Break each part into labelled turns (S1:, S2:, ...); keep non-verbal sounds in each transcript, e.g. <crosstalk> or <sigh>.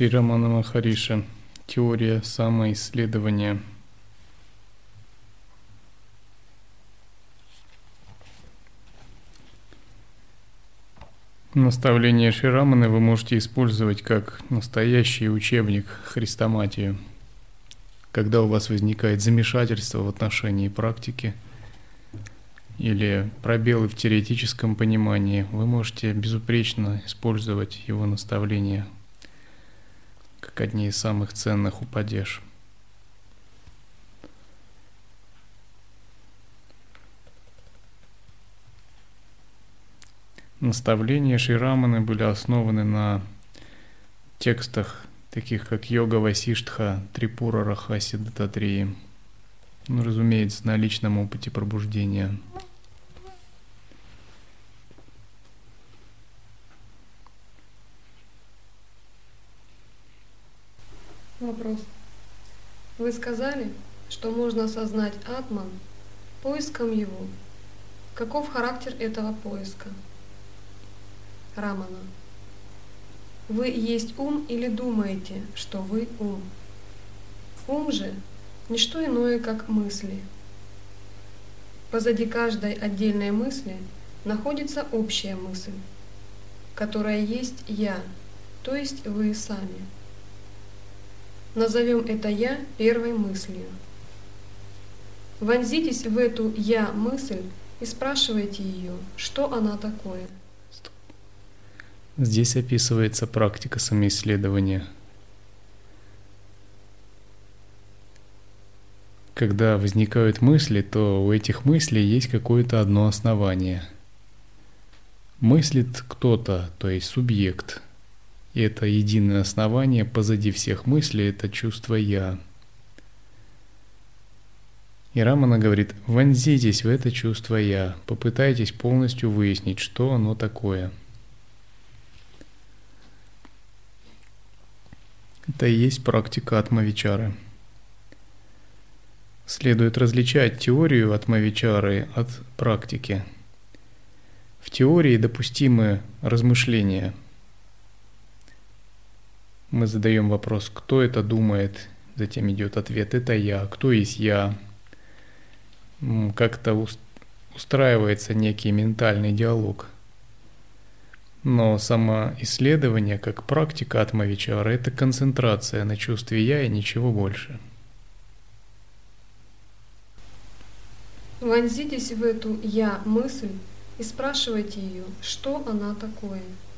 S1: Шри Рамана Махариша. Теория самоисследования. Наставление Шираманы вы можете использовать как настоящий учебник христоматию. Когда у вас возникает замешательство в отношении практики или пробелы в теоретическом понимании, вы можете безупречно использовать его наставления как одни из самых ценных упадешь. Наставления Шираманы были основаны на текстах, таких как Йога Васиштха, Трипура Рахаси Дататрии. Ну, разумеется, на личном опыте пробуждения.
S2: Вопрос. Вы сказали, что можно осознать атман поиском его. Каков характер этого поиска? Рамана. Вы есть ум или думаете, что вы ум? Ум же – не что иное, как мысли. Позади каждой отдельной мысли находится общая мысль, которая есть «я», то есть вы сами. Назовем это «я» первой мыслью. Вонзитесь в эту «я» мысль и спрашивайте ее, что она такое.
S1: Здесь описывается практика самоисследования. Когда возникают мысли, то у этих мыслей есть какое-то одно основание. Мыслит кто-то, то есть субъект – и это единое основание позади всех мыслей, это чувство «я». И Рамана говорит, вонзитесь в это чувство «я», попытайтесь полностью выяснить, что оно такое. Это и есть практика атмавичары. Следует различать теорию атмавичары от практики. В теории допустимы размышления – мы задаем вопрос, кто это думает, затем идет ответ, это я, кто есть я. Как-то устраивается некий ментальный диалог. Но само исследование, как практика атмавичара, это концентрация на чувстве «я» и ничего больше.
S2: Вонзитесь в эту «я» мысль и спрашивайте ее, что она такое –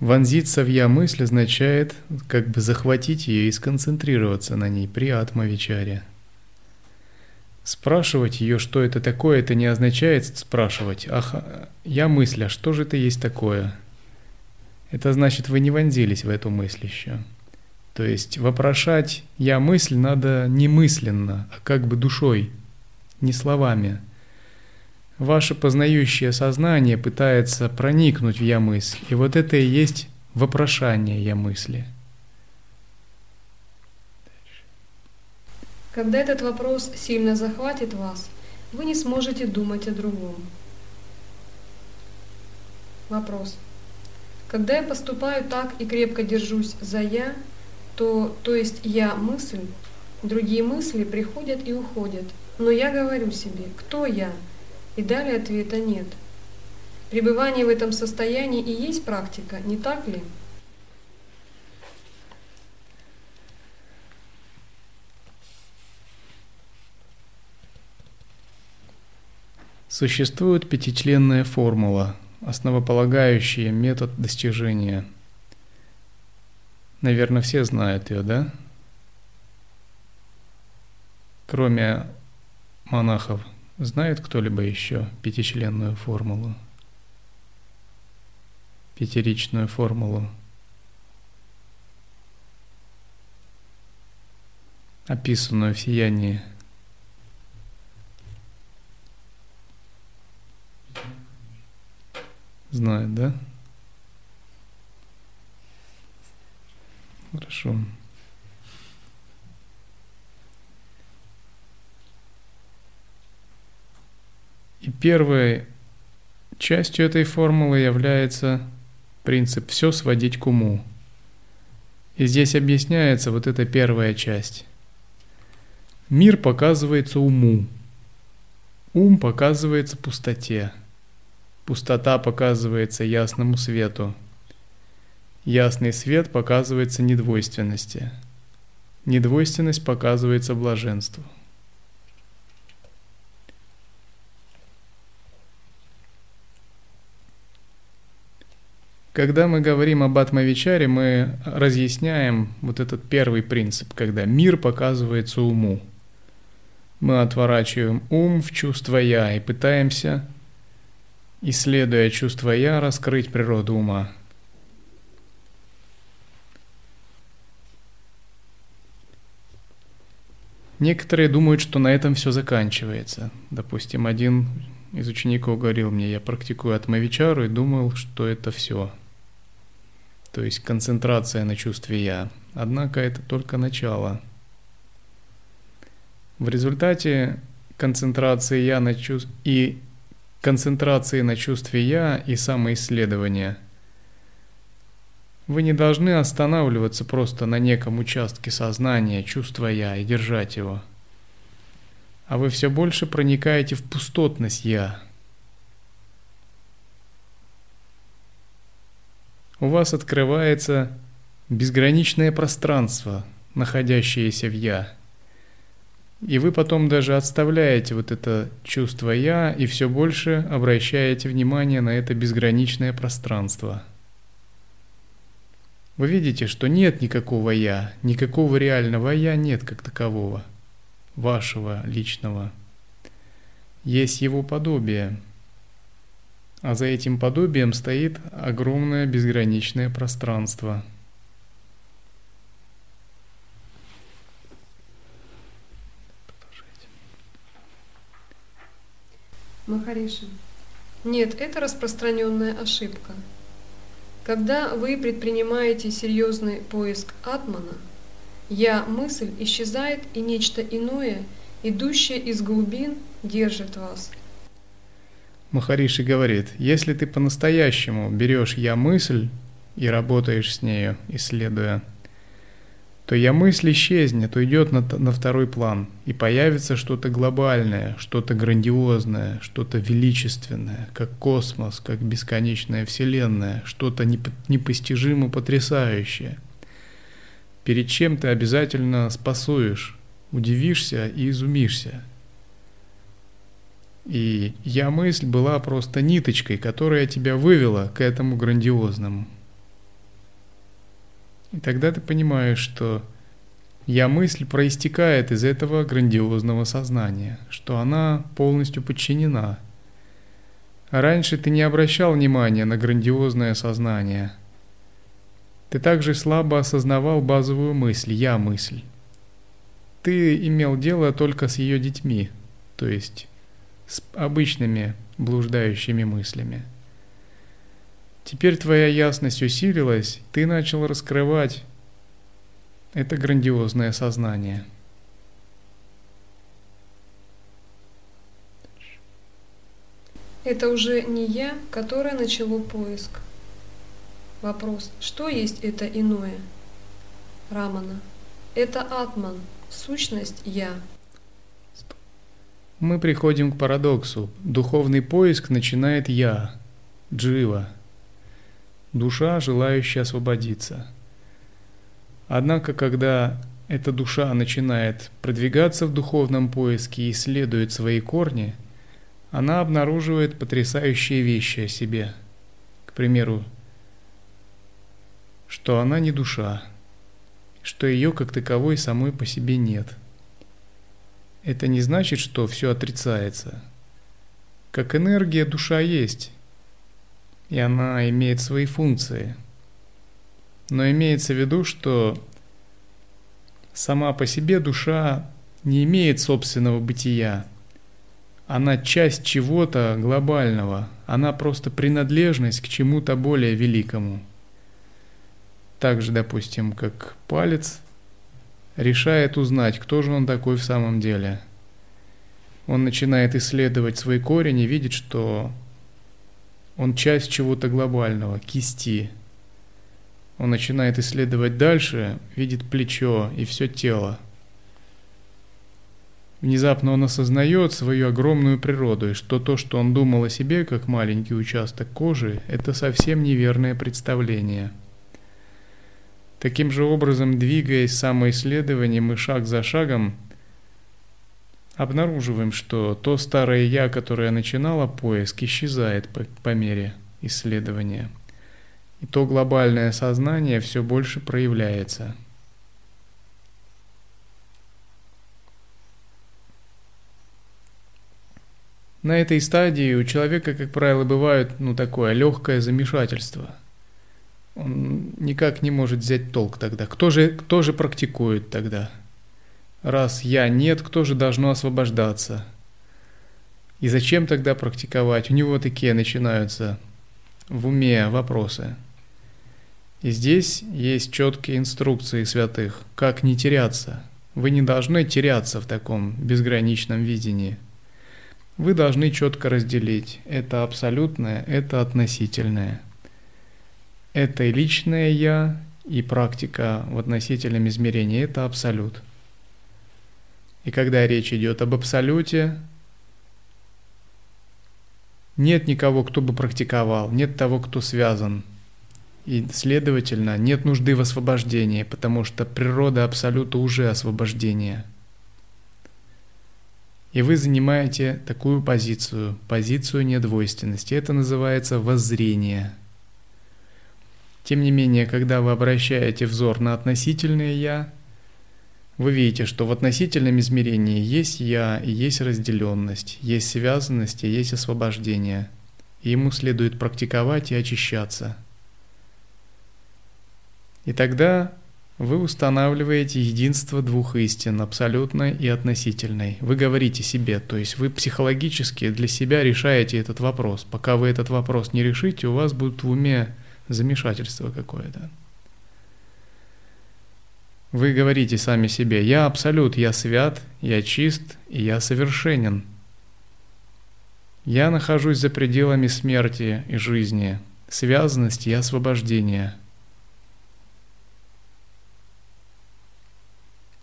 S1: Вонзиться в «я» мысль означает как бы захватить ее и сконцентрироваться на ней при атмавичаре. Спрашивать ее, что это такое, это не означает спрашивать, ах, я мысль, а что же это есть такое? Это значит, вы не вонзились в эту мысль еще. То есть вопрошать «я мысль» надо не мысленно, а как бы душой, не словами – Ваше познающее сознание пытается проникнуть в я-мысль, и вот это и есть вопрошание я-мысли.
S2: Когда этот вопрос сильно захватит вас, вы не сможете думать о другом. Вопрос. Когда я поступаю так и крепко держусь за «я», то, то есть «я» мысль, другие мысли приходят и уходят, но я говорю себе «кто я?» И далее ответа нет. Пребывание в этом состоянии и есть практика, не так ли?
S1: Существует пятичленная формула, основополагающий метод достижения. Наверное, все знают ее, да? Кроме монахов – Знает кто-либо еще пятичленную формулу? Пятеричную формулу? описанную в сиянии. Знает, да? Хорошо. И первой частью этой формулы является принцип «все сводить к уму». И здесь объясняется вот эта первая часть. Мир показывается уму. Ум показывается пустоте. Пустота показывается ясному свету. Ясный свет показывается недвойственности. Недвойственность показывается блаженству. Когда мы говорим об атмавичаре, мы разъясняем вот этот первый принцип, когда мир показывается уму. Мы отворачиваем ум в чувство «я» и пытаемся, исследуя чувство «я», раскрыть природу ума. Некоторые думают, что на этом все заканчивается. Допустим, один из учеников говорил мне, я практикую атмавичару и думал, что это все то есть концентрация на чувстве «я». Однако это только начало. В результате концентрации «я» на чувств... и концентрации на чувстве «я» и самоисследования вы не должны останавливаться просто на неком участке сознания, чувства «я» и держать его. А вы все больше проникаете в пустотность «я», у вас открывается безграничное пространство, находящееся в «я». И вы потом даже отставляете вот это чувство «я» и все больше обращаете внимание на это безграничное пространство. Вы видите, что нет никакого «я», никакого реального «я» нет как такового, вашего личного. Есть его подобие – а за этим подобием стоит огромное безграничное пространство.
S2: Махариши. Нет, это распространенная ошибка. Когда вы предпринимаете серьезный поиск атмана, я мысль исчезает и нечто иное, идущее из глубин, держит вас –
S1: Махариши говорит, если ты по-настоящему берешь «я-мысль» и работаешь с нею, исследуя, то «я-мысль» исчезнет, уйдет на, на второй план, и появится что-то глобальное, что-то грандиозное, что-то величественное, как космос, как бесконечная вселенная, что-то непостижимо потрясающее. Перед чем ты обязательно спасуешь, удивишься и изумишься – и я мысль была просто ниточкой, которая тебя вывела к этому грандиозному. И тогда ты понимаешь, что я мысль проистекает из этого грандиозного сознания, что она полностью подчинена. А раньше ты не обращал внимания на грандиозное сознание. Ты также слабо осознавал базовую мысль «я мысль». Ты имел дело только с ее детьми, то есть с обычными блуждающими мыслями. Теперь твоя ясность усилилась, ты начал раскрывать это грандиозное сознание.
S2: Это уже не я, которое начало поиск. Вопрос, что есть это иное? Рамана. Это Атман, сущность Я
S1: мы приходим к парадоксу. Духовный поиск начинает «я», «джива», душа, желающая освободиться. Однако, когда эта душа начинает продвигаться в духовном поиске и исследует свои корни, она обнаруживает потрясающие вещи о себе. К примеру, что она не душа, что ее как таковой самой по себе нет – это не значит, что все отрицается. Как энергия душа есть, и она имеет свои функции. Но имеется в виду, что Сама по себе душа не имеет собственного бытия. Она часть чего-то глобального, она просто принадлежность к чему-то более великому. Так же, допустим, как палец решает узнать, кто же он такой в самом деле. Он начинает исследовать свой корень и видит, что он часть чего-то глобального, кисти. Он начинает исследовать дальше, видит плечо и все тело. Внезапно он осознает свою огромную природу, и что то, что он думал о себе, как маленький участок кожи, это совсем неверное представление. Таким же образом, двигаясь самоисследованием и шаг за шагом, обнаруживаем, что то старое «я», которое начинало поиск, исчезает по, по мере исследования. И то глобальное сознание все больше проявляется. На этой стадии у человека, как правило, бывает ну, такое легкое замешательство. Он никак не может взять толк тогда. Кто же, кто же практикует тогда? Раз я нет, кто же должно освобождаться? И зачем тогда практиковать? У него такие начинаются в уме вопросы. И здесь есть четкие инструкции святых, как не теряться. Вы не должны теряться в таком безграничном видении. Вы должны четко разделить это абсолютное, это относительное. Это и личное я, и практика в относительном измерении – это абсолют – и когда речь идет об абсолюте, нет никого, кто бы практиковал, нет того, кто связан. И, следовательно, нет нужды в освобождении, потому что природа абсолюта уже освобождение. И вы занимаете такую позицию, позицию недвойственности. Это называется воззрение. Тем не менее, когда вы обращаете взор на относительное «я», вы видите, что в относительном измерении есть «я» и есть разделенность, есть связанность и есть освобождение. И ему следует практиковать и очищаться. И тогда вы устанавливаете единство двух истин, абсолютной и относительной. Вы говорите себе, то есть вы психологически для себя решаете этот вопрос. Пока вы этот вопрос не решите, у вас будет в уме замешательство какое-то. Вы говорите сами себе, я абсолют, я свят, я чист и я совершенен. Я нахожусь за пределами смерти и жизни, связанности и освобождения.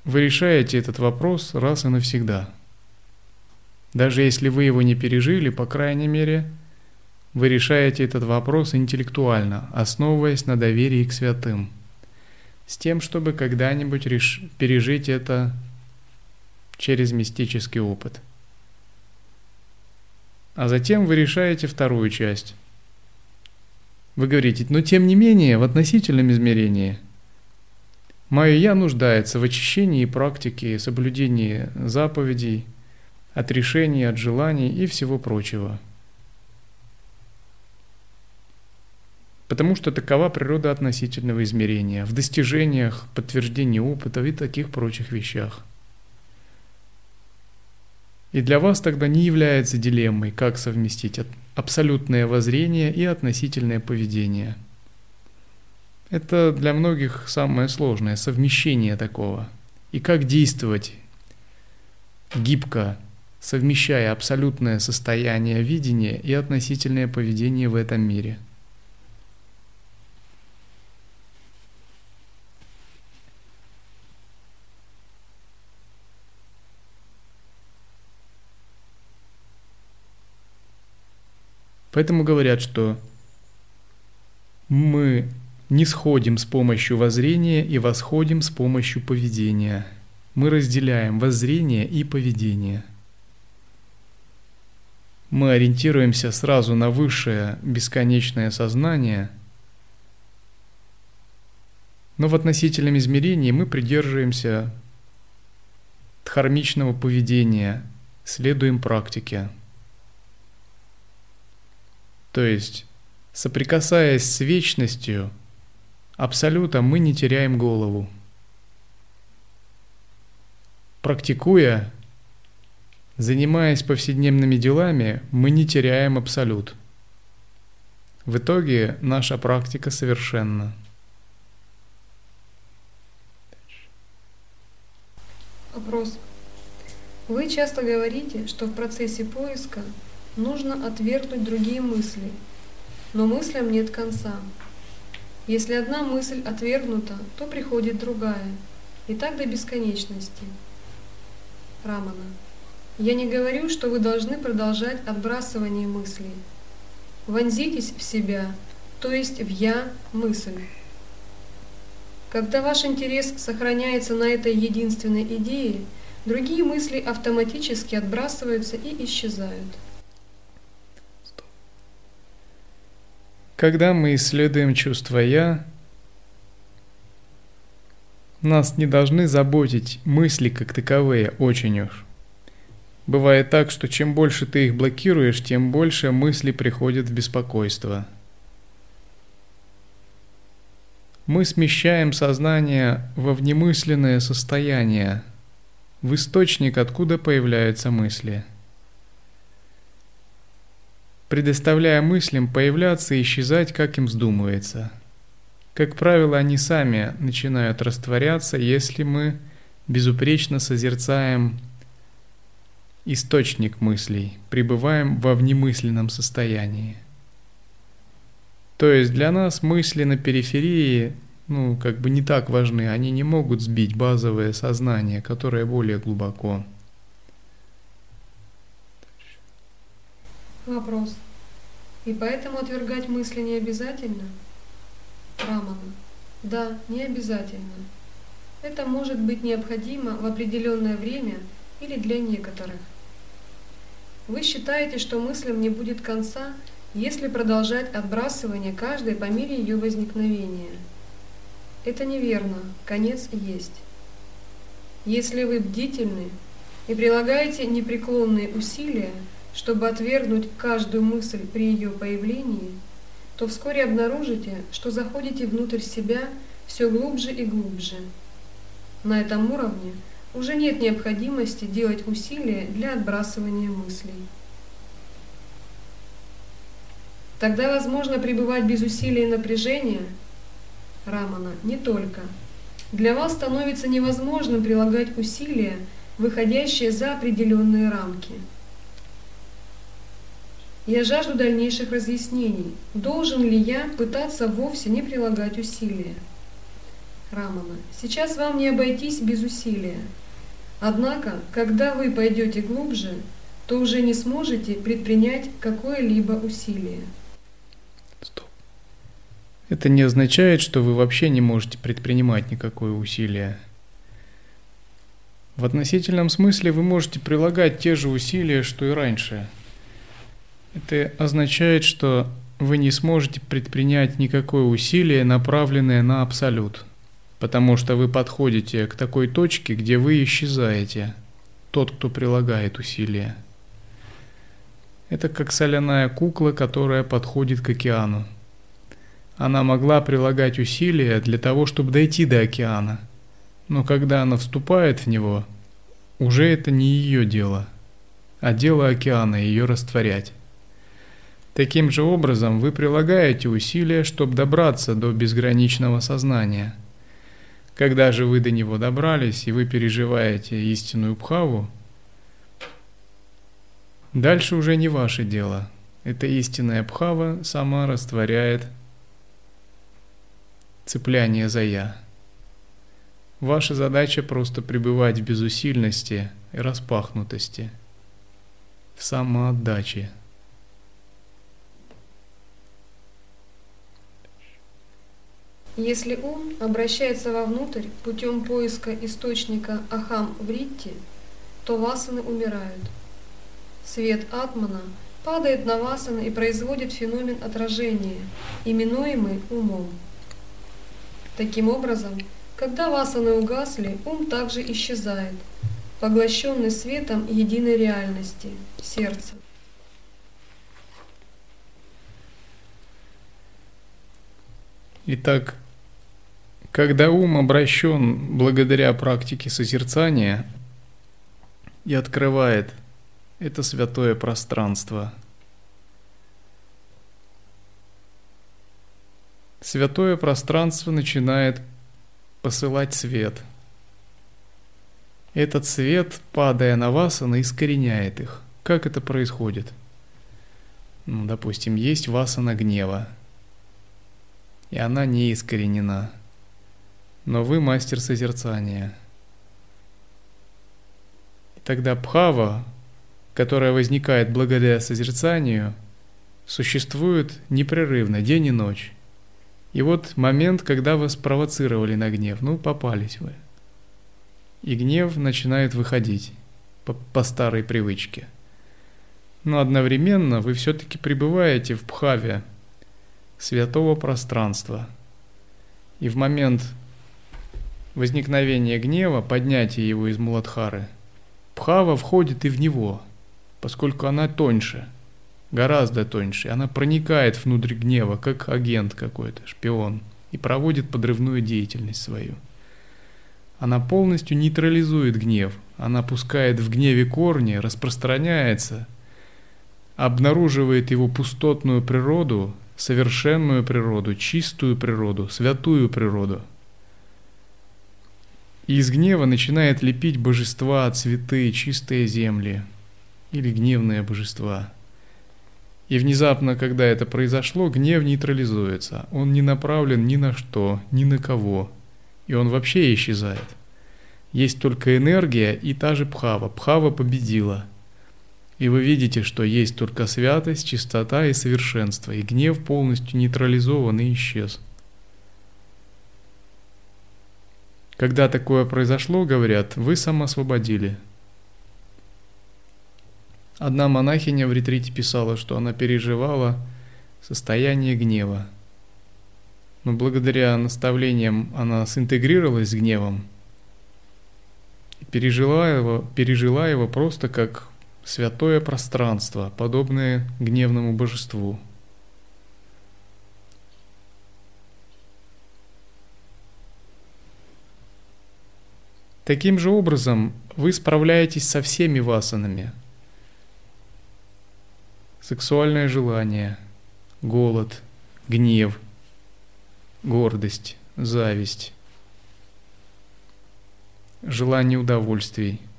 S1: Вы решаете этот вопрос раз и навсегда. Даже если вы его не пережили, по крайней мере, вы решаете этот вопрос интеллектуально, основываясь на доверии к святым – с тем, чтобы когда-нибудь реш... пережить это через мистический опыт. А затем вы решаете вторую часть. Вы говорите, но тем не менее, в относительном измерении мое «я» нуждается в очищении и практике, соблюдении заповедей, отрешении от желаний и всего прочего – потому что такова природа относительного измерения в достижениях, подтверждении опыта и таких прочих вещах. И для вас тогда не является дилеммой, как совместить абсолютное воззрение и относительное поведение. Это для многих самое сложное, совмещение такого. И как действовать гибко, совмещая абсолютное состояние видения и относительное поведение в этом мире – Поэтому говорят, что мы не сходим с помощью воззрения и восходим с помощью поведения. Мы разделяем воззрение и поведение. Мы ориентируемся сразу на высшее бесконечное сознание, но в относительном измерении мы придерживаемся дхармичного поведения, следуем практике – то есть, соприкасаясь с вечностью, абсолютом мы не теряем голову. практикуя, занимаясь повседневными делами, мы не теряем абсолют. В итоге наша практика совершенна.
S2: Вопрос. Вы часто говорите, что в процессе поиска нужно отвергнуть другие мысли, но мыслям нет конца. Если одна мысль отвергнута, то приходит другая, и так до бесконечности. Рамана. Я не говорю, что вы должны продолжать отбрасывание мыслей. Вонзитесь в себя, то есть в «я» мысль. Когда ваш интерес сохраняется на этой единственной идее, другие мысли автоматически отбрасываются и исчезают.
S1: Когда мы исследуем чувство «я», нас не должны заботить мысли как таковые очень уж. Бывает так, что чем больше ты их блокируешь, тем больше мысли приходят в беспокойство. Мы смещаем сознание во внемысленное состояние, в источник, откуда появляются мысли – предоставляя мыслям появляться и исчезать, как им вздумается. Как правило, они сами начинают растворяться, если мы безупречно созерцаем источник мыслей, пребываем во внемысленном состоянии. То есть для нас мысли на периферии, ну, как бы не так важны, они не могут сбить базовое сознание, которое более глубоко.
S2: Вопрос. И поэтому отвергать мысли не обязательно? Рамана. Да, не обязательно. Это может быть необходимо в определенное время или для некоторых. Вы считаете, что мыслям не будет конца, если продолжать отбрасывание каждой по мере ее возникновения. Это неверно, конец есть. Если вы бдительны и прилагаете непреклонные усилия, чтобы отвергнуть каждую мысль при ее появлении, то вскоре обнаружите, что заходите внутрь себя все глубже и глубже. На этом уровне уже нет необходимости делать усилия для отбрасывания мыслей. Тогда возможно пребывать без усилия и напряжения? Рамана, не только. Для вас становится невозможным прилагать усилия, выходящие за определенные рамки – я жажду дальнейших разъяснений. Должен ли я пытаться вовсе не прилагать усилия? Рамана, сейчас вам не обойтись без усилия. Однако, когда вы пойдете глубже, то уже не сможете предпринять какое-либо усилие.
S1: Стоп. Это не означает, что вы вообще не можете предпринимать никакое усилие. В относительном смысле вы можете прилагать те же усилия, что и раньше – это означает, что вы не сможете предпринять никакое усилие, направленное на абсолют, потому что вы подходите к такой точке, где вы исчезаете, тот, кто прилагает усилия. Это как соляная кукла, которая подходит к океану. Она могла прилагать усилия для того, чтобы дойти до океана, но когда она вступает в него, уже это не ее дело, а дело океана ее растворять. Таким же образом вы прилагаете усилия, чтобы добраться до безграничного сознания. Когда же вы до него добрались и вы переживаете истинную бхаву, дальше уже не ваше дело. Эта истинная бхава сама растворяет цепляние за «я». Ваша задача просто пребывать в безусильности и распахнутости, в самоотдаче –
S2: Если ум обращается вовнутрь путем поиска источника Ахам Вритти, то васаны умирают. Свет Атмана падает на васаны и производит феномен отражения, именуемый умом. Таким образом, когда васаны угасли, ум также исчезает, поглощенный светом единой реальности, сердца.
S1: Итак, когда ум обращен благодаря практике созерцания, и открывает это святое пространство. Святое пространство начинает посылать свет. Этот свет, падая на вас, она искореняет их. Как это происходит? Ну, допустим, есть васана гнева, и она не искоренена, но вы мастер созерцания. И тогда пхава, которая возникает благодаря созерцанию, существует непрерывно, день и ночь. И вот момент, когда вас провоцировали на гнев, ну попались вы. И гнев начинает выходить по, по старой привычке – но одновременно вы все-таки пребываете в пхаве святого пространства. И в момент возникновения гнева, поднятия его из Муладхары, пхава входит и в него, поскольку она тоньше, гораздо тоньше. Она проникает внутрь гнева, как агент какой-то, шпион, и проводит подрывную деятельность свою. Она полностью нейтрализует гнев, она пускает в гневе корни, распространяется – обнаруживает его пустотную природу, совершенную природу, чистую природу, святую природу. И из гнева начинает лепить божества, цветы, чистые земли или гневные божества. И внезапно, когда это произошло, гнев нейтрализуется. Он не направлен ни на что, ни на кого. И он вообще исчезает. Есть только энергия и та же Пхава. Пхава победила – и вы видите, что есть только святость, чистота и совершенство, и гнев полностью нейтрализован и исчез. Когда такое произошло, говорят, вы самоосвободили. Одна монахиня в ретрите писала, что она переживала состояние гнева. Но благодаря наставлениям она синтегрировалась с гневом и пережила его, пережила его просто как святое пространство, подобное гневному божеству. Таким же образом вы справляетесь со всеми васанами. Сексуальное желание, голод, гнев, гордость, зависть, желание удовольствий –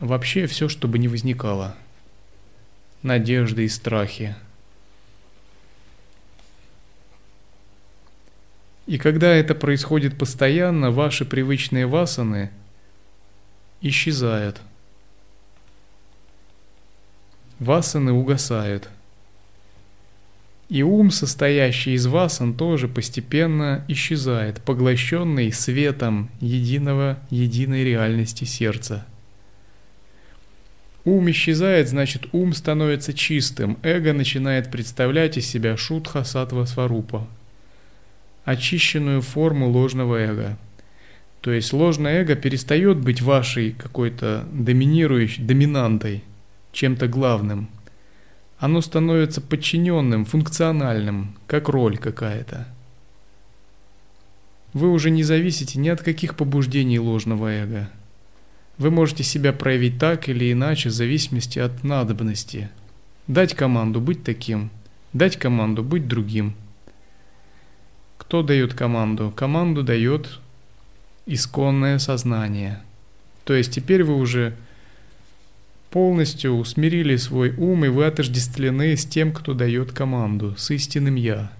S1: Вообще все, чтобы не возникало. Надежды и страхи. И когда это происходит постоянно, ваши привычные васаны исчезают. Васаны угасают. И ум, состоящий из васан, тоже постепенно исчезает, поглощенный светом единого, единой реальности сердца. Ум исчезает, значит ум становится чистым, эго начинает представлять из себя шутха сатва сварупа, очищенную форму ложного эго. То есть ложное эго перестает быть вашей какой-то доминирующей, доминантой, чем-то главным. Оно становится подчиненным, функциональным, как роль какая-то. Вы уже не зависите ни от каких побуждений ложного эго – вы можете себя проявить так или иначе в зависимости от надобности. Дать команду быть таким, дать команду быть другим. Кто дает команду? Команду дает исконное сознание. То есть теперь вы уже полностью усмирили свой ум, и вы отождествлены с тем, кто дает команду, с истинным «Я».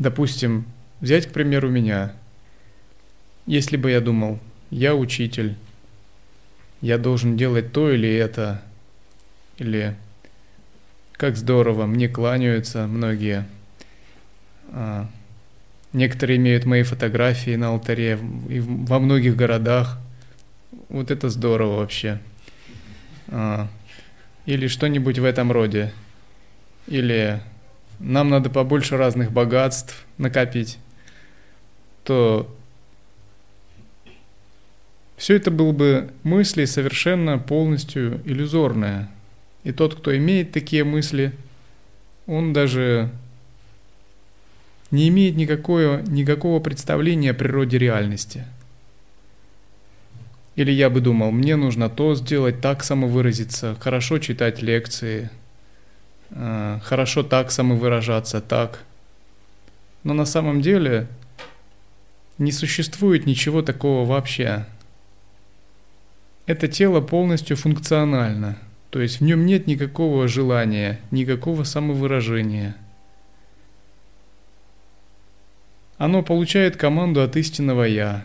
S1: Допустим, взять, к примеру, меня. Если бы я думал, я учитель, я должен делать то или это, или как здорово, мне кланяются многие. А, некоторые имеют мои фотографии на алтаре и во многих городах. Вот это здорово вообще. А, или что-нибудь в этом роде. Или нам надо побольше разных богатств накопить, то все это было бы мысли совершенно полностью иллюзорные. И тот, кто имеет такие мысли, он даже не имеет никакого, никакого представления о природе реальности. Или я бы думал, мне нужно то сделать, так самовыразиться, хорошо читать лекции, э, хорошо так самовыражаться, так. Но на самом деле не существует ничего такого вообще. Это тело полностью функционально, то есть в нем нет никакого желания, никакого самовыражения – Оно получает команду от истинного «Я».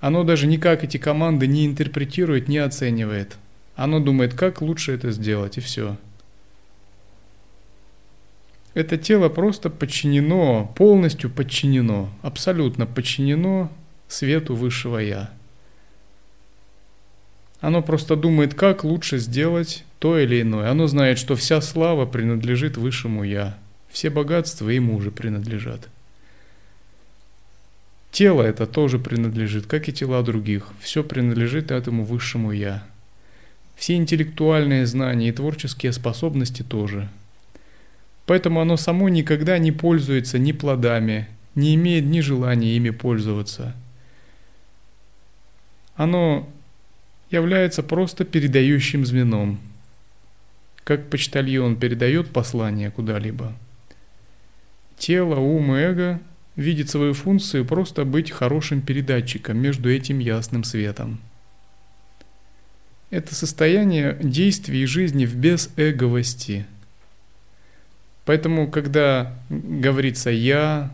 S1: Оно даже никак эти команды не интерпретирует, не оценивает. Оно думает, как лучше это сделать, и все. Это тело просто подчинено, полностью подчинено, абсолютно подчинено свету высшего Я. Оно просто думает, как лучше сделать то или иное. Оно знает, что вся слава принадлежит высшему Я. Все богатства ему уже принадлежат. Тело это тоже принадлежит, как и тела других. Все принадлежит этому высшему Я. Все интеллектуальные знания и творческие способности тоже. Поэтому оно само никогда не пользуется ни плодами, не имеет ни желания ими пользоваться. Оно является просто передающим звеном, как почтальон передает послание куда-либо. Тело, ум и эго видит свою функцию просто быть хорошим передатчиком между этим ясным светом. Это состояние действий и жизни в безэговости. Поэтому, когда говорится «я»,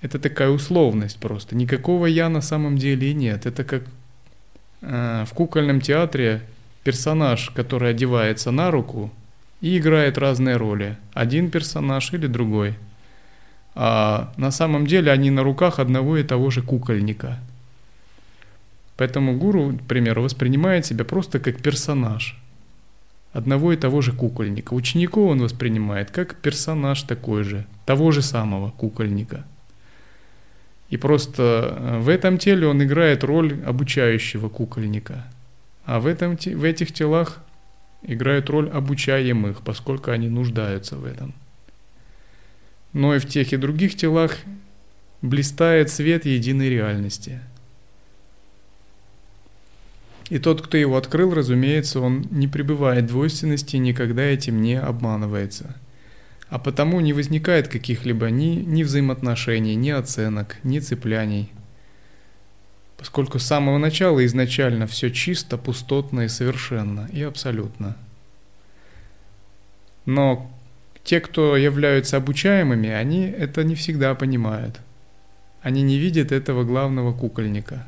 S1: это такая условность просто. Никакого «я» на самом деле нет. Это как в кукольном театре персонаж, который одевается на руку и играет разные роли. Один персонаж или другой – а на самом деле они на руках одного и того же кукольника. Поэтому гуру, к примеру, воспринимает себя просто как персонаж одного и того же кукольника. Учеников он воспринимает как персонаж такой же, того же самого кукольника. И просто э, в этом теле он играет роль обучающего кукольника. А в, этом, в этих телах играют роль обучаемых, поскольку они нуждаются в этом но и в тех и других телах блистает свет единой реальности. И тот, кто его открыл, разумеется, он не пребывает в двойственности и никогда этим не обманывается. А потому не возникает каких-либо ни, ни взаимоотношений, ни оценок, ни цепляний. Поскольку с самого начала изначально все чисто, пустотно и совершенно, и абсолютно. Но те, кто являются обучаемыми, они это не всегда понимают. Они не видят этого главного кукольника.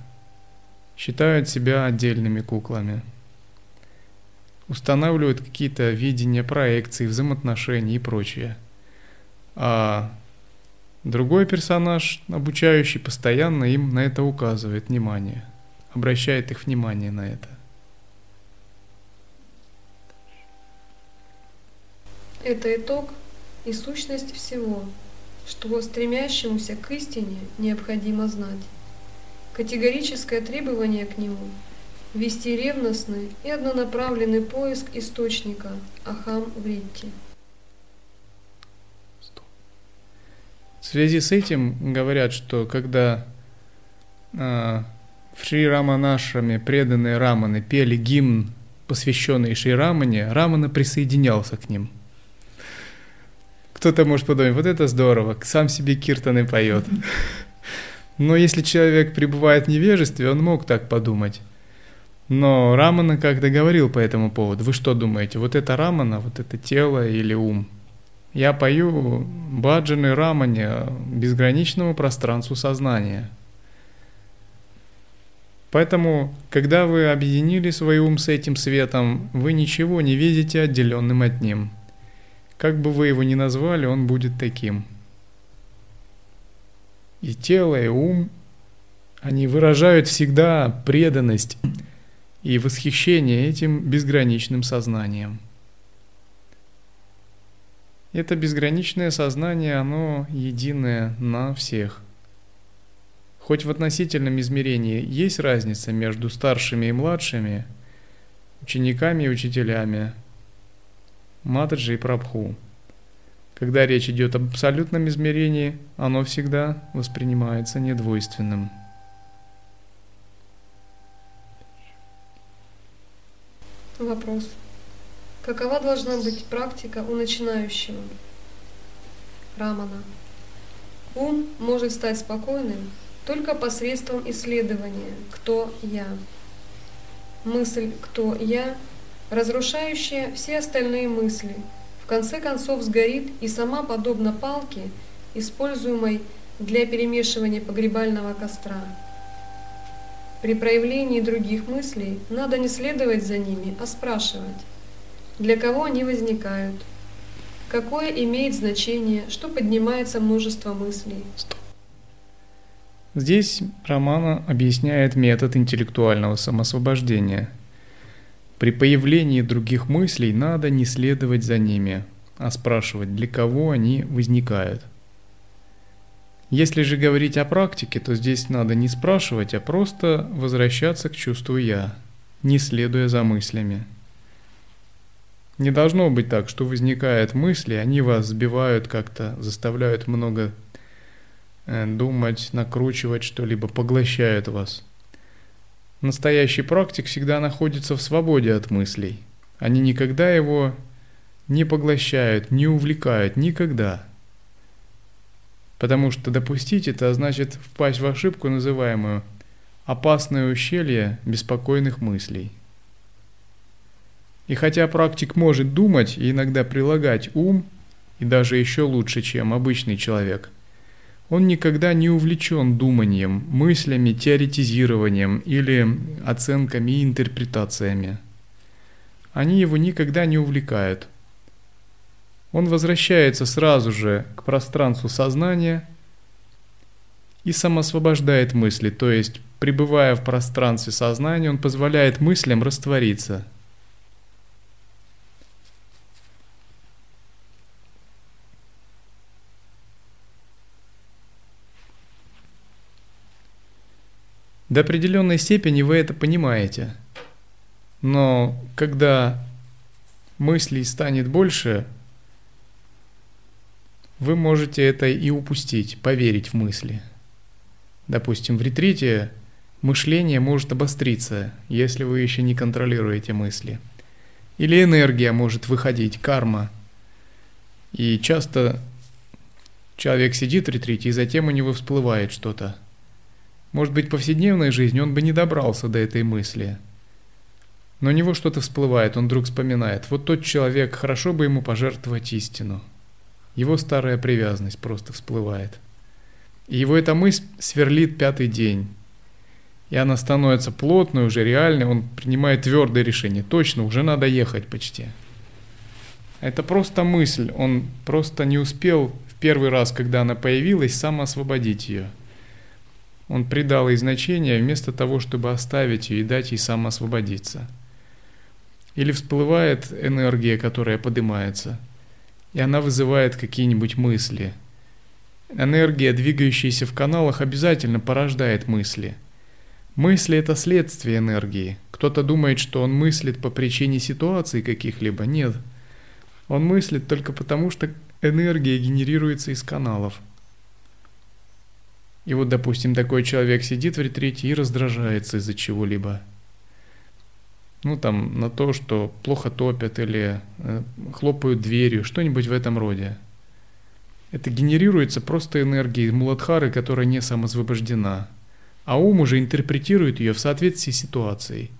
S1: Считают себя отдельными куклами. Устанавливают какие-то видения, проекции, взаимоотношений и прочее. А другой персонаж, обучающий, постоянно им на это указывает внимание, обращает их внимание на это.
S2: Это итог и сущность всего, что стремящемуся к истине необходимо знать. Категорическое требование к нему – вести ревностный и однонаправленный поиск источника Ахам Вритти.
S1: В связи с этим говорят, что когда э, в Шри Раманашраме преданные Раманы пели гимн, посвященный Шри Рамане, Рамана присоединялся к ним – кто-то может подумать, вот это здорово, сам себе киртаны поет. <laughs> Но если человек пребывает в невежестве, он мог так подумать. Но Рамана как-то говорил по этому поводу. Вы что думаете, вот это Рамана, вот это тело или ум? Я пою баджаны Рамане безграничному пространству сознания. Поэтому, когда вы объединили свой ум с этим светом, вы ничего не видите отделенным от ним – как бы вы его ни назвали, он будет таким. И тело, и ум, они выражают всегда преданность и восхищение этим безграничным сознанием. Это безграничное сознание, оно единое на всех. Хоть в относительном измерении есть разница между старшими и младшими, учениками и учителями – Матаджи и Прабху. Когда речь идет об абсолютном измерении, оно всегда воспринимается недвойственным.
S2: Вопрос. Какова должна быть практика у начинающего? Рамана. Ум может стать спокойным только посредством исследования «Кто я?». Мысль «Кто я?», разрушающая все остальные мысли, в конце концов сгорит и сама, подобно палке, используемой для перемешивания погребального костра. При проявлении других мыслей надо не следовать за ними, а спрашивать, для кого они возникают, какое имеет значение, что поднимается множество мыслей.
S1: Здесь Романа объясняет метод интеллектуального самосвобождения. При появлении других мыслей надо не следовать за ними, а спрашивать, для кого они возникают – если же говорить о практике, то здесь надо не спрашивать, а просто возвращаться к чувству «я», не следуя за мыслями. Не должно быть так, что возникают мысли, они вас сбивают как-то, заставляют много э, думать, накручивать что-либо, поглощают вас. Настоящий практик всегда находится в свободе от мыслей. Они никогда его не поглощают, не увлекают, никогда – Потому что допустить это значит впасть в ошибку, называемую «опасное ущелье беспокойных мыслей». И хотя практик может думать и иногда прилагать ум, и даже еще лучше, чем обычный человек, он никогда не увлечен думанием, мыслями, теоретизированием или оценками и интерпретациями. Они его никогда не увлекают – он возвращается сразу же к пространству сознания и самосвобождает мысли, то есть, пребывая в пространстве сознания, он позволяет мыслям раствориться. До определенной степени вы это понимаете. Но когда мыслей станет больше, вы можете это и упустить, поверить в мысли. Допустим, в ретрите мышление может обостриться, если вы еще не контролируете мысли. Или энергия может выходить, карма. И часто человек сидит в ретрите, и затем у него всплывает что-то. Может быть, в повседневной жизни он бы не добрался до этой мысли. Но у него что-то всплывает, он вдруг вспоминает. Вот тот человек, хорошо бы ему пожертвовать истину – его старая привязанность просто всплывает. И его эта мысль сверлит пятый день. И она становится плотной, уже реальной, он принимает твердое решение. Точно, уже надо ехать почти. Это просто мысль, он просто не успел в первый раз, когда она появилась, сам освободить ее. Он придал ей значение вместо того, чтобы оставить ее и дать ей сам освободиться. Или всплывает энергия, которая поднимается – и она вызывает какие-нибудь мысли. Энергия, двигающаяся в каналах, обязательно порождает мысли. Мысли – это следствие энергии. Кто-то думает, что он мыслит по причине ситуации каких-либо. Нет. Он мыслит только потому, что энергия генерируется из каналов. И вот, допустим, такой человек сидит в ретрите и раздражается из-за чего-либо – ну там на то, что плохо топят или э, хлопают дверью, что-нибудь в этом роде. Это генерируется просто энергией Муладхары, которая не самосвобождена, а ум уже интерпретирует ее в соответствии с ситуацией.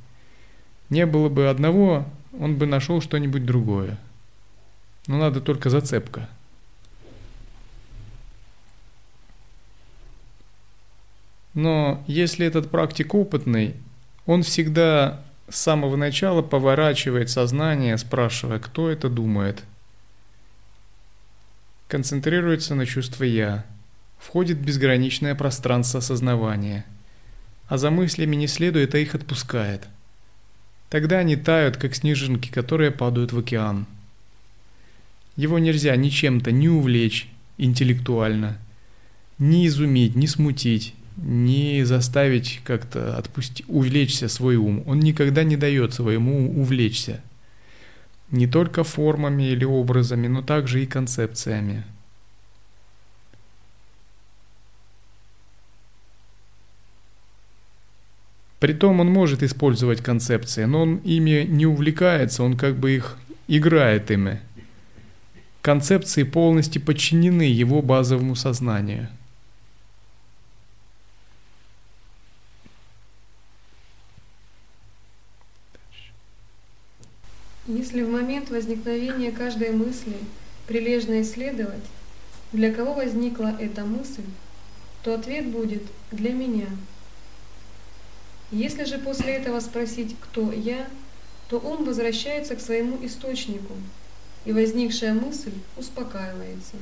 S1: Не было бы одного, он бы нашел что-нибудь другое. Но надо только зацепка. Но если этот практик опытный, он всегда с самого начала поворачивает сознание, спрашивая, кто это думает. Концентрируется на чувство «я», входит в безграничное пространство осознавания, а за мыслями не следует, а их отпускает. Тогда они тают, как снежинки, которые падают в океан. Его нельзя ни чем-то не увлечь интеллектуально, ни изумить, ни смутить, не заставить как-то отпустить, увлечься свой ум. Он никогда не дает своему увлечься. не только формами или образами, но также и концепциями. Притом он может использовать концепции, но он ими не увлекается, он как бы их играет ими. Концепции полностью подчинены его базовому сознанию.
S2: Если в момент возникновения каждой мысли прилежно исследовать, для кого возникла эта мысль, то ответ будет «для меня». Если же после этого спросить «кто я?», то ум возвращается к своему источнику, и возникшая мысль успокаивается.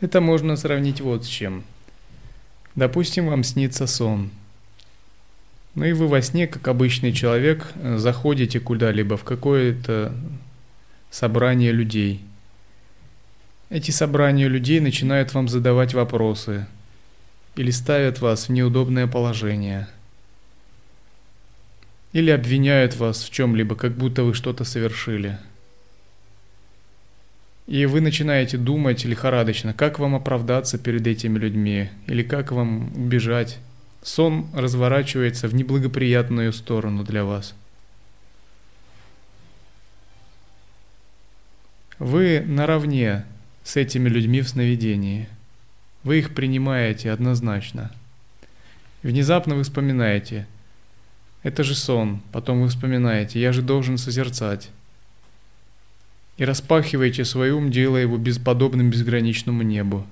S1: Это можно сравнить вот с чем. Допустим, вам снится сон. Ну и вы во сне, как обычный человек, заходите куда-либо в какое-то собрание людей. Эти собрания людей начинают вам задавать вопросы – или ставят вас в неудобное положение, или обвиняют вас в чем-либо, как будто вы что-то совершили. И вы начинаете думать лихорадочно, как вам оправдаться перед этими людьми, или как вам убежать. Сон разворачивается в неблагоприятную сторону для вас. Вы наравне с этими людьми в сновидении – вы их принимаете однозначно. Внезапно вы вспоминаете, это же сон, потом вы вспоминаете, я же должен созерцать. И распахиваете свой ум, делая его бесподобным безграничному небу.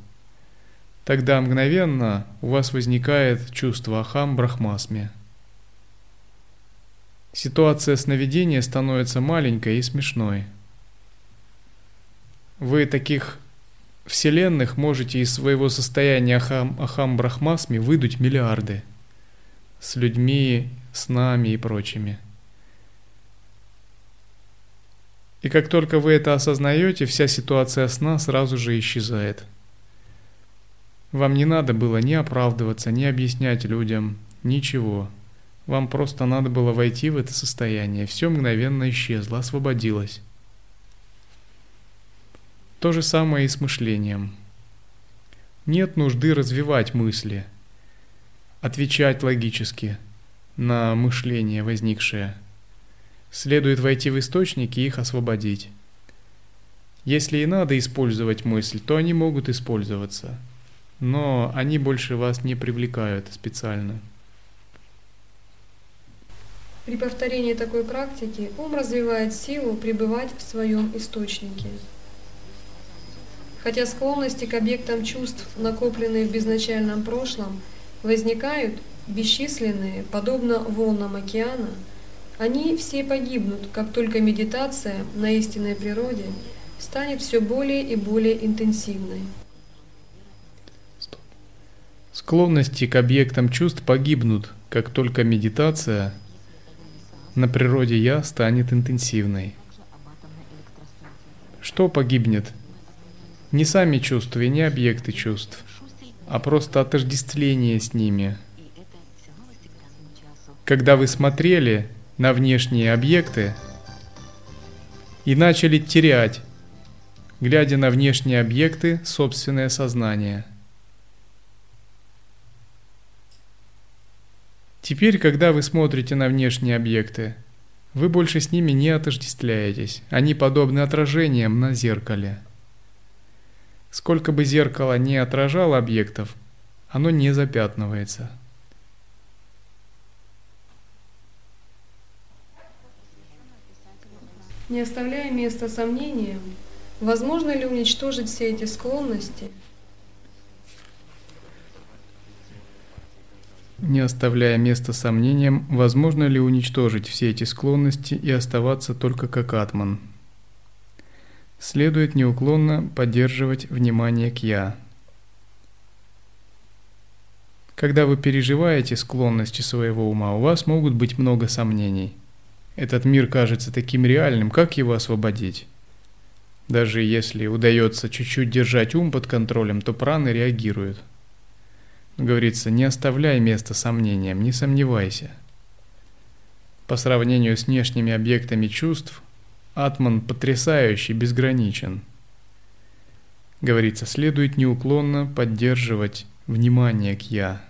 S1: Тогда мгновенно у вас возникает чувство ахам брахмасме. Ситуация сновидения становится маленькой и смешной. Вы таких вселенных можете из своего состояния Ахам, Ахам Брахмасми выдуть миллиарды с людьми, с нами и прочими. И как только вы это осознаете, вся ситуация сна сразу же исчезает. Вам не надо было ни оправдываться, ни объяснять людям, ничего. Вам просто надо было войти в это состояние. Все мгновенно исчезло, освободилось. То же самое и с мышлением. Нет нужды развивать мысли, отвечать логически на мышление возникшее. Следует войти в источники и их освободить. Если и надо использовать мысль, то они могут использоваться, но они больше вас не привлекают специально.
S2: При повторении такой практики ум развивает силу пребывать в своем источнике. Хотя склонности к объектам чувств, накопленные в безначальном прошлом, возникают бесчисленные, подобно волнам океана, они все погибнут, как только медитация на истинной природе станет все более и более интенсивной.
S1: Склонности к объектам чувств погибнут, как только медитация на природе «я» станет интенсивной. Что погибнет – не сами чувства и не объекты чувств, а просто отождествление с ними. Когда вы смотрели на внешние объекты и начали терять, глядя на внешние объекты, собственное сознание. Теперь, когда вы смотрите на внешние объекты, вы больше с ними не отождествляетесь. Они подобны отражениям на зеркале – Сколько бы зеркало не отражало объектов, оно не запятнывается.
S2: Не оставляя места сомнениям, возможно ли уничтожить все эти склонности?
S1: Не оставляя места сомнениям, возможно ли уничтожить все эти склонности и оставаться только как атман – следует неуклонно поддерживать внимание к «я». Когда вы переживаете склонности своего ума, у вас могут быть много сомнений. Этот мир кажется таким реальным, как его освободить? Даже если удается чуть-чуть держать ум под контролем, то праны реагируют. Говорится, не оставляй места сомнениям, не сомневайся. По сравнению с внешними объектами чувств – Атман потрясающий, безграничен. Говорится, следует неуклонно поддерживать внимание к «я».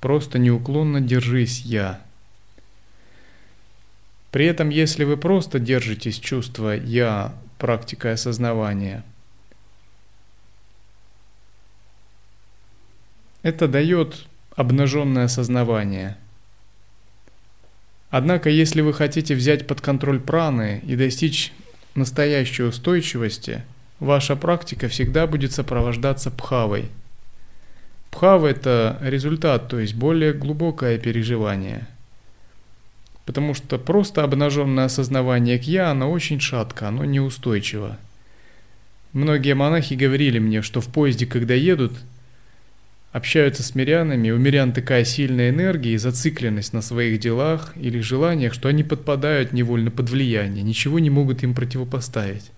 S1: Просто неуклонно держись «я». При этом, если вы просто держитесь чувства «я» практикой осознавания, это дает обнаженное осознавание. Однако, если вы хотите взять под контроль праны и достичь настоящей устойчивости, ваша практика всегда будет сопровождаться пхавой. Пхава – это результат, то есть более глубокое переживание – Потому что просто обнаженное осознавание к «я», оно очень шатко, оно неустойчиво. Многие монахи говорили мне, что в поезде, когда едут, общаются с мирянами, у мирян такая сильная энергия и зацикленность на своих делах или желаниях, что они подпадают невольно под влияние, ничего не могут им противопоставить.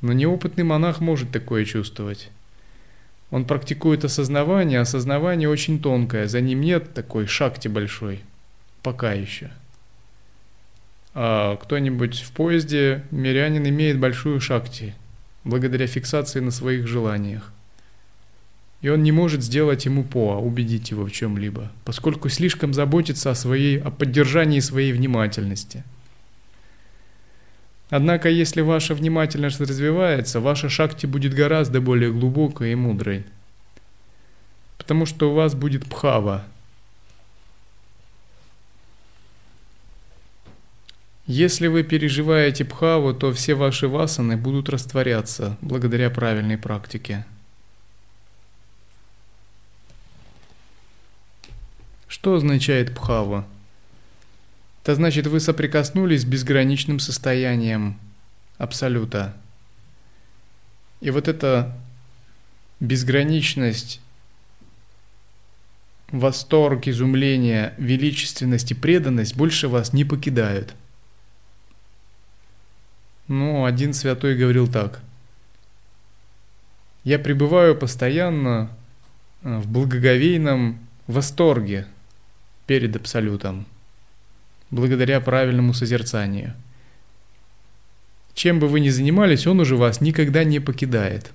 S1: Но неопытный монах может такое чувствовать. Он практикует осознавание, а осознавание очень тонкое, за ним нет такой шахти большой – Пока еще. А кто-нибудь в поезде, мирянин имеет большую шакти, благодаря фиксации на своих желаниях. И он не может сделать ему поа, убедить его в чем-либо, поскольку слишком заботится о, своей, о поддержании своей внимательности. Однако, если ваша внимательность развивается, ваша шакти будет гораздо более глубокой и мудрой. Потому что у вас будет пхава, Если вы переживаете пхаву, то все ваши васаны будут растворяться благодаря правильной практике. Что означает пхава? Это значит, вы соприкоснулись с безграничным состоянием Абсолюта. И вот эта безграничность, восторг, изумление, величественность и преданность больше вас не покидают – ну, один святой говорил так. Я пребываю постоянно в благоговейном восторге перед Абсолютом, благодаря правильному созерцанию. Чем бы вы ни занимались, он уже вас никогда не покидает.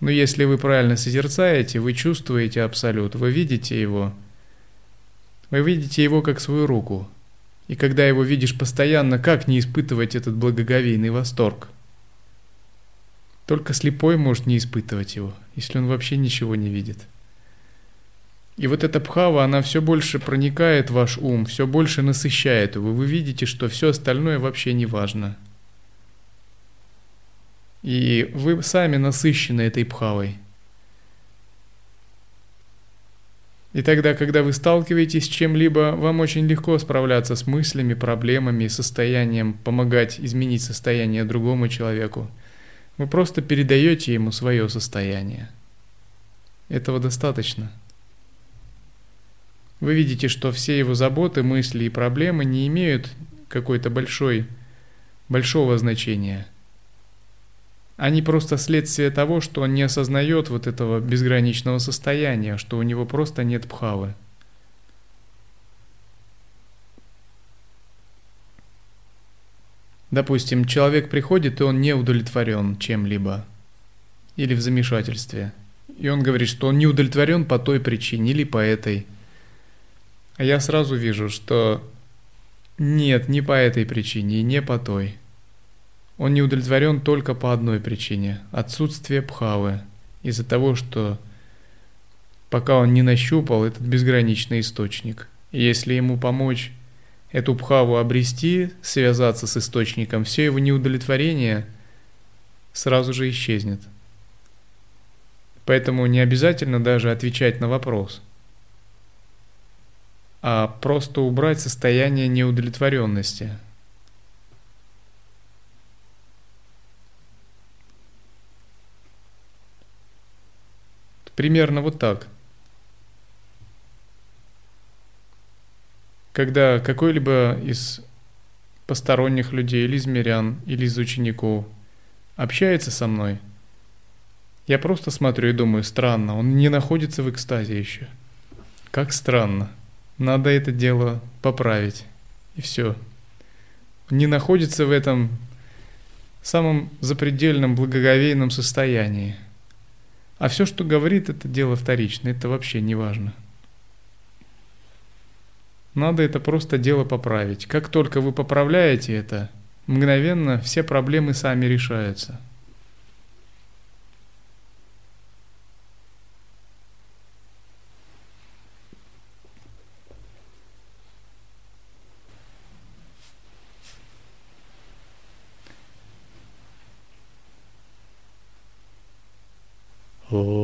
S1: Но если вы правильно созерцаете, вы чувствуете Абсолют, вы видите его, вы видите его как свою руку – и когда его видишь постоянно, как не испытывать этот благоговейный восторг? Только слепой может не испытывать его, если он вообще ничего не видит. И вот эта пхава, она все больше проникает в ваш ум, все больше насыщает его. Вы видите, что все остальное вообще не важно. И вы сами насыщены этой пхавой. И тогда, когда вы сталкиваетесь с чем-либо, вам очень легко справляться с мыслями, проблемами, состоянием, помогать изменить состояние другому человеку. Вы просто передаете ему свое состояние. Этого достаточно. Вы видите, что все его заботы, мысли и проблемы не имеют какой-то большой, большого значения – они просто следствие того, что он не осознает вот этого безграничного состояния, что у него просто нет пхавы. Допустим, человек приходит, и он не удовлетворен чем-либо или в замешательстве. И он говорит, что он не удовлетворен по той причине или по этой. А я сразу вижу, что нет, не по этой причине и не по той. Он не удовлетворен только по одной причине – отсутствие пхавы, из-за того, что пока он не нащупал этот безграничный источник. И если ему помочь эту пхаву обрести, связаться с источником, все его неудовлетворение сразу же исчезнет. Поэтому не обязательно даже отвечать на вопрос, а просто убрать состояние неудовлетворенности – Примерно вот так. Когда какой-либо из посторонних людей, или из мирян, или из учеников общается со мной, я просто смотрю и думаю, странно, он не находится в экстазе еще. Как странно. Надо это дело поправить. И все. не находится в этом самом запредельном благоговейном состоянии. А все, что говорит, это дело вторичное, это вообще не важно. Надо это просто дело поправить. Как только вы поправляете это, мгновенно все проблемы сами решаются. Oh.